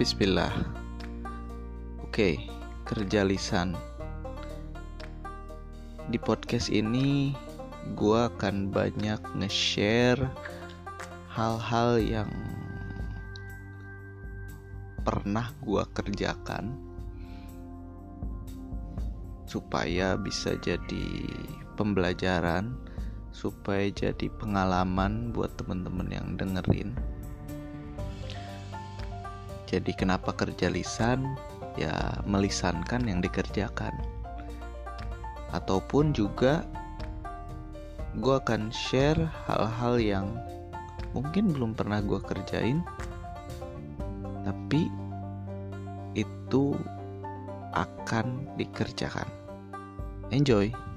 Bismillah. Oke, kerja lisan. Di podcast ini gue akan banyak nge-share hal-hal yang pernah gue kerjakan supaya bisa jadi pembelajaran supaya jadi pengalaman buat temen-temen yang dengerin jadi kenapa kerja lisan? Ya melisankan yang dikerjakan. Ataupun juga gue akan share hal-hal yang mungkin belum pernah gue kerjain, tapi itu akan dikerjakan. Enjoy.